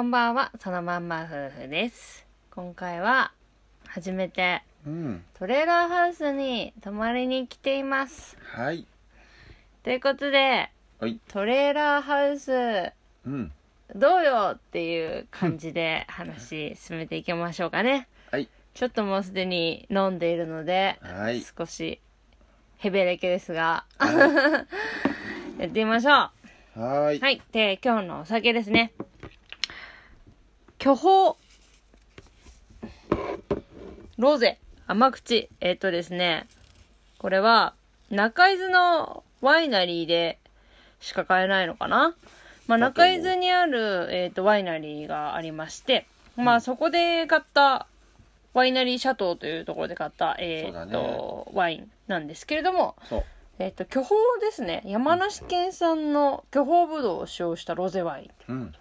こんばんは、そのまんま夫婦です。今回は、初めてうん。トレーラーハウスに泊まりに来ています。はい。ということで、はい。トレーラーハウス、うん。どうよっていう感じで話進めていきましょうかね。はい。ちょっともうすでに飲んでいるので、はい。少しヘベレケですが、は やってみましょう。い。はーい。はい。で、今日のお酒ですね。巨峰。ロゼ。甘口。えっ、とですね。これは、中伊豆のワイナリーでしか買えないのかな？まあ、中伊豆にある、えっ、と、ワイナリーがありまして、まあ、そこで買った、ワイナリーシャトーというところで買った、えっ、そうだと、ワインなんですけれども。えっ、と、巨峰ですね。山梨県産の巨峰ぶどうを使用したロゼワイン。うん。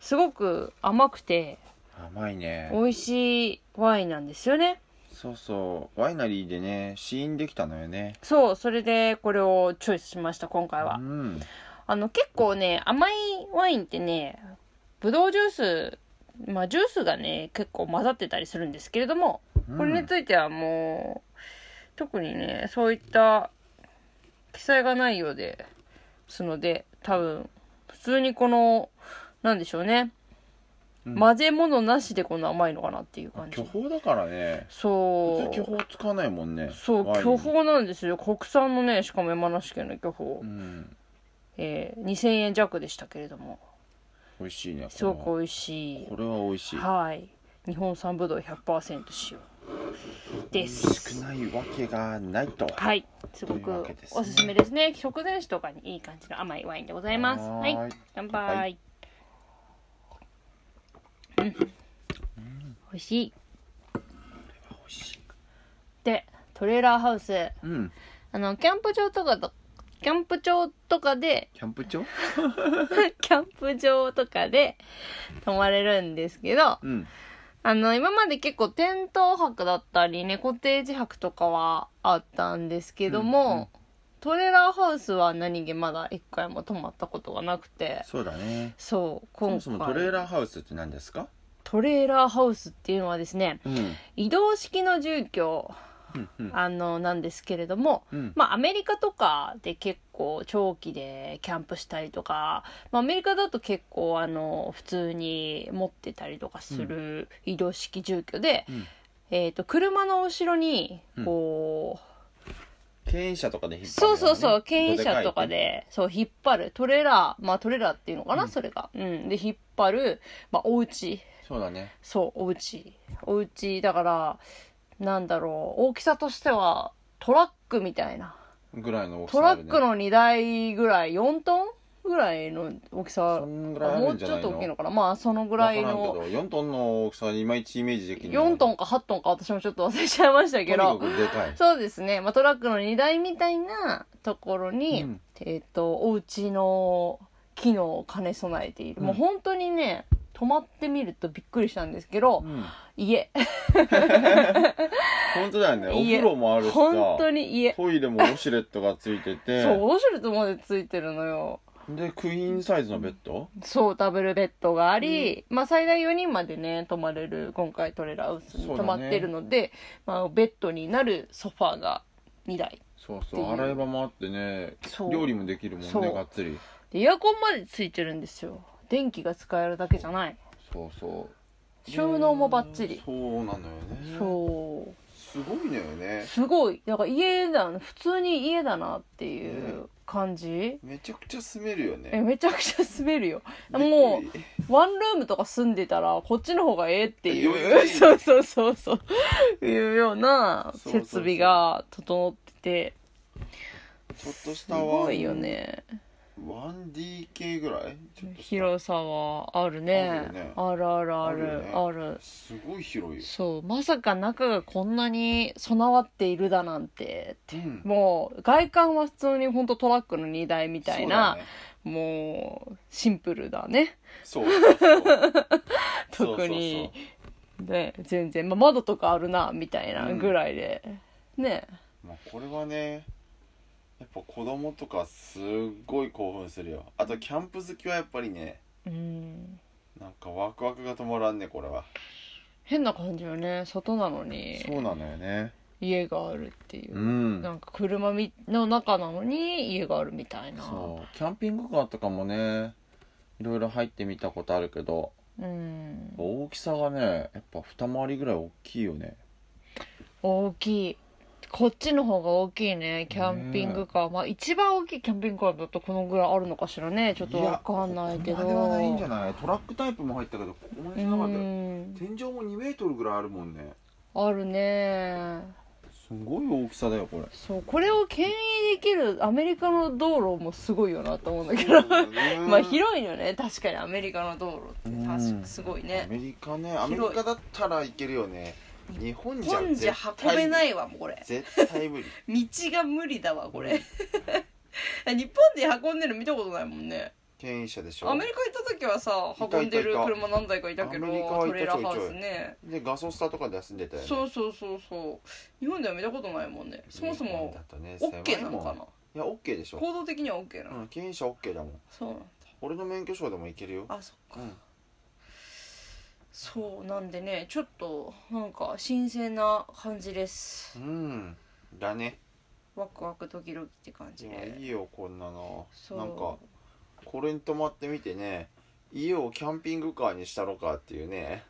すごく甘くて甘いね。美味しいワインなんですよね。そうそう。ワイナリーでね、試飲できたのよね。そう、それでこれをチョイスしました、今回はう。ん。あの、結構ね、甘いワインってね、ぶどうジュース、まあジュースがね、結構混ざってたりするんですけれども、これについてはもう、特にね、そういった記載がないようですので、多分、普通にこの、なんでしょうね、うん混ぜ物なしでこんな甘いのかなっていう感じ巨。峰だからね。そう。普通巨峰使わないもんね。そう、巨峰なんですよ。国産のね、しかも山梨県の巨峰。うん。えー、2000円弱でしたけれども、美味しいね。すごくこ美味しいれ。これは美味しい。はい。日本産ぶどう100%使用。です。くないわけがないと。はい。すごくおすすめですね。食前酒とかにいい感じの甘いワインでございます。は。はい乾杯。はい。美味しい。で、トレーラーハウス。うん。あの、キャンプ場とかと、キャンプ場とかで、キャンプ場？キャンプ場とかで泊まれるんですけど、うん。あの、今まで結構テント泊だったりね、コテージ泊とかはあったんですけども、うんうんトレーラーハウスは何気まだ一回も泊まったことがなくて、そうだね。そう、そ今回。もそもトレーラーハウスって何ですか？トレーラーハウスっていうのはですね、うん。移動式の住居、うん。うん。あの、なんですけれども、うん。まあ、アメリカとかで結構長期でキャンプしたりとか、まあ、アメリカだと結構あの、普通に持ってたりとかする移動式住居で、うんえっ、と、車の後ろに、こう、牽引車とかで引っ張るそうそうそう、牽引車とかで、そう、引っ張る、トレーラー、まあトレーラーっていうのかな、うんそれが。うん。で、引っ張る、まあお家。そうだねそう、お家。お家、だから、なんだろう、大きさとしては、トラックみたいな。ぐらいの大きトさねラックの2台ぐらい、4トンぐらいの大きさ。そんぐらいあもうちょっと大きいのかな？まあ、そのぐらいの。わからんけど4トンの大きさいまいちイメージできる4トンか8トンか私もちょっと忘れちゃいましたけど。くでかいそうですね。まあ、トラックの荷台みたいなところに、うんえっ、と、お家の機能を兼ね備えている。うんもう本当にね、泊まってみるとびっくりしたんですけど、うん家。本当だよねお家風呂もあるしさ本当に家。トイレもウォシュレットがついててそう、ウォシュレットまでついてるのよ。でクイーンサイズのベッド？そう、ダブルベッドがあり、まあ最大4人までね、泊まれる、今回トレーラーハウスに泊まってるので、まあベッドになるソファーが2台。そうそうう洗い場もあってねそう料理もできるもそうんねがっつりでエアコンまでついてるんですよ。電気が使えるだけじゃない。そうそう収納もバッチリ。そうなのよねそう。すごいのよねすごい。だから家だな、普通に家だなっていう感じ？めちゃくちゃ住めるよえ、ねめちゃくちゃ住めるよ。もう、ワンルームとか住んでたら、こっちの方がええっていう、そうそうそうそう、いうような設備が整ってて、ちょっとしすたごいよね。1DK ぐらい？広さはあるね。あるよね。あるあるあある、るあよる。ねすごい広いよ。そう、まさか中がこんなに備わっているだなんて。うん。もう、外観は普通にほんとトラックの荷台みたいな、そうもう、シンプルだね。そう 特に。で、全然、まあ、窓とかあるな、みたいなぐらいで。ね。まあこれはねやっぱ子供とかすっごい興奮するよ。あとキャンプ好きはやっぱりねうん。なんかワクワクが止まらんねこれは。変な感じよね。外なのに。そうなのよね。家があるっていう。う、ん。なんか車みの中なのに家があるみたいな。そう。キャンピングカーとかもねいろいろ入ってみたことあるけどうん。大きさがねやっぱ二回りぐらい大きいよね。大きいこっちの方が大きいね。キャンピングカー、まあ一番大きいキャンピングカーだとこのぐらいあるのかしらね。ちょっとわかんないけど。ここまではないんじゃない？トラックタイプも入ったけどここまでなかった天井も2メートルぐらいあるもんね。あるね。すごい大きさだよこれ。そうこれを牽引できるアメリカの道路もすごいよなと思うんだけど。まあ広いのね。確かにアメリカの道路って。確かすごいアねメリカね。アメリカだったらいけるよね日本じゃ本じゃ運べないわもうこれ。絶対無理。道が無理だわこれ。日本で運んでるの見たことないもんね。牽引車でしょ。アメリカ行った時はさ運んでる車何台かいたけどアメリカはいたトレーラーハウスね。でガソスタとかで休んでたよね。そうそうそうそう。日本では見たことないもんね。そもそも OK なのかな？いや OK でしょ。行動的には OK なの、うん牽引車 OK だもん。そうなんだ。俺の免許証でもいけるよ。あそっか。うんそうなんでねちょっとなんか新鮮な感じです。うん。だね。ワクワクドキドキって感いじで。やいいよこんなの。そう。なんかこれに泊まってみてね家をキャンピングカーにしたろかっていうね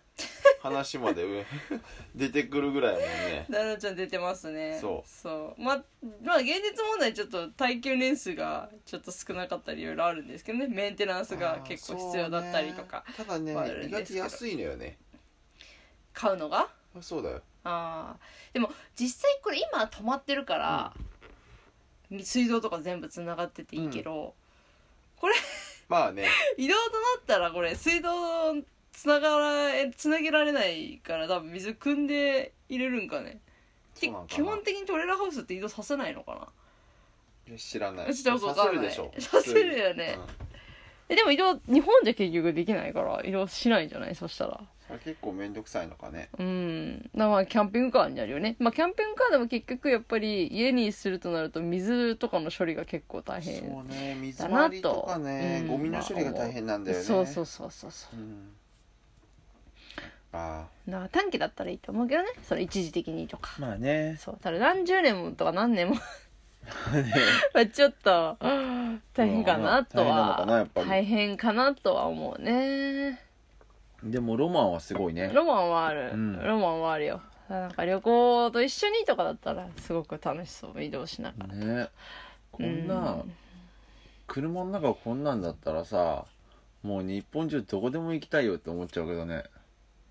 話までう 出てくるぐらいやもんね。ダナちゃん出てますね。そう。そう。ままあ現実問題ちょっと耐久年数がちょっと少なかったりいろいろあるんですけどね。メンテナンスが結構必要だったりとか、ね。ただね意外と安いのよね。買うのが？そうだよ。あー。でも実際これ今止まってるから、水道とか全部つながってていいけど、まあね。移動となったらこれ水道つながらえつなげられないから多分水汲んで入れるんかね。基本的にトレーラーハウスって移動させないのか知らなない。ちょっない。させるでしょ。させるよね。えでも移動日本じゃ結局できないから移動しないんじゃない？そしたら。うんそれ結構面倒くさいのかね。うん。まあキャンピングカーになるよね。まあキャンピングカーでも結局やっぱり家にするとなると水とかの処理が結構大変そうね。水だな回りとかねうん。ゴミの処理が大変なんだよね。そうそうそうそうそう。うんあだから短期だったらいいと思うけどね。それ一時的にとか。あまあね。そう。ただ何十年もとか何年も。まあちょっと大変かなとは。大変かなとは思うね。でもロマンはすごいね。ロマンはある、うん。ロマンはあるよ。なんか旅行と一緒にとかだったらすごく楽しそう。移動しながら。ね。こんな、うん。車の中こんなんだったらさもう日本中どこでも行きたいよって思っちゃうけどね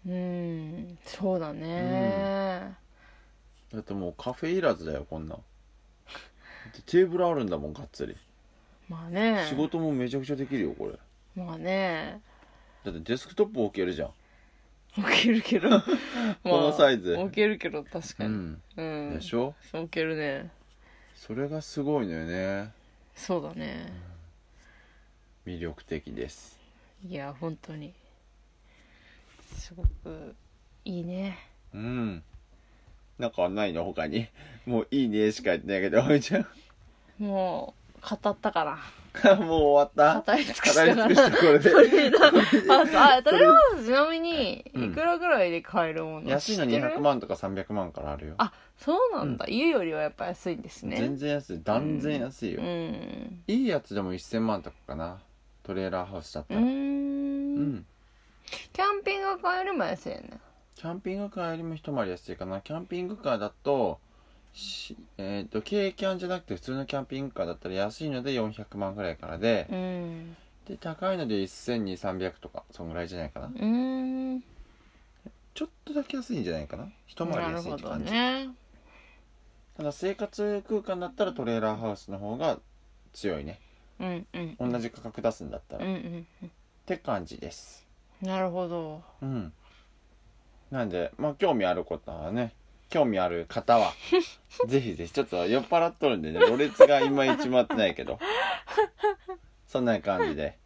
うんそうだね、だってもうカフェいらずだよこんなん。テーブルあるんだもんがっつり。まあね。仕事もめちゃくちゃできるよこれ。まあね。だってデスクトップ置けるじゃん。置けるけど。ま あこのサイズ。置けるけど確かに。うん。うん、でしょ？そう置けるね。それがすごいのよね。そうだね。魅力的です。いや本当にすごくいいね。うん。なんかないの？他に？もういいねしか言ってないけど。おいちゃんもう語ったかな。もう終わった？語り尽くし語り尽くしたこれで。ああトレーラーハウスちなみにうん。いくらぐらいで買えるもの安いの知ってる？200万とか300万からあるよ。あそうなんだ、家よりはやっぱ安いんですね。全然安い。断然安いよ、うん。いいやつでも1000万とかかな。トレーラーハウスだったら。うんキャンピングカーよりも安いよね。キャンピングカーよりも一回り安いかな。キャンピングカーだとしえっ、と軽キャンじゃなくて普通のキャンピングカーだったら安いので400万ぐらいからでうん。で高いので1200300とかそんぐらいじゃないかな。うーん。ちょっとだけ安いんじゃないかな。一回り安いって感じ、ね。ただ生活空間だったらトレーラーハウスの方が強いね。うんうん同じ価格出すんだったら、うんっうん。て感じですなるほど。うん。なんでまあ興味あることはね興味ある方は ぜひぜひちょっと酔っ払っとるんでねろれつがいまいち回ってないけど そんな感じで。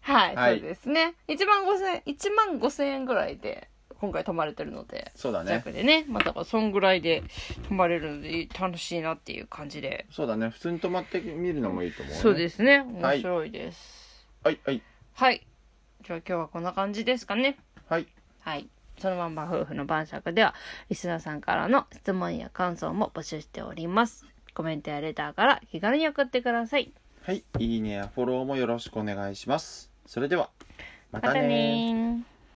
はい、はい。そうですね。1万5000円1万5000円ぐらいで今回泊まれてるのでそうだね。弱でねまあだからそんぐらいで泊まれるので楽しいなっていう感じで。そうだね。普通に泊まってみるのもいいと思う、ね、そうですすね。はい面白いです。はい。はい。はいじゃあ今日はこんな感じですかね。はいはい。そのまんま夫婦の晩酌では、リスナーさんからの質問や感想も募集しております。コメントやレターから気軽に送ってください。はいいいねやフォローもよろしくお願いしますそれではままたねー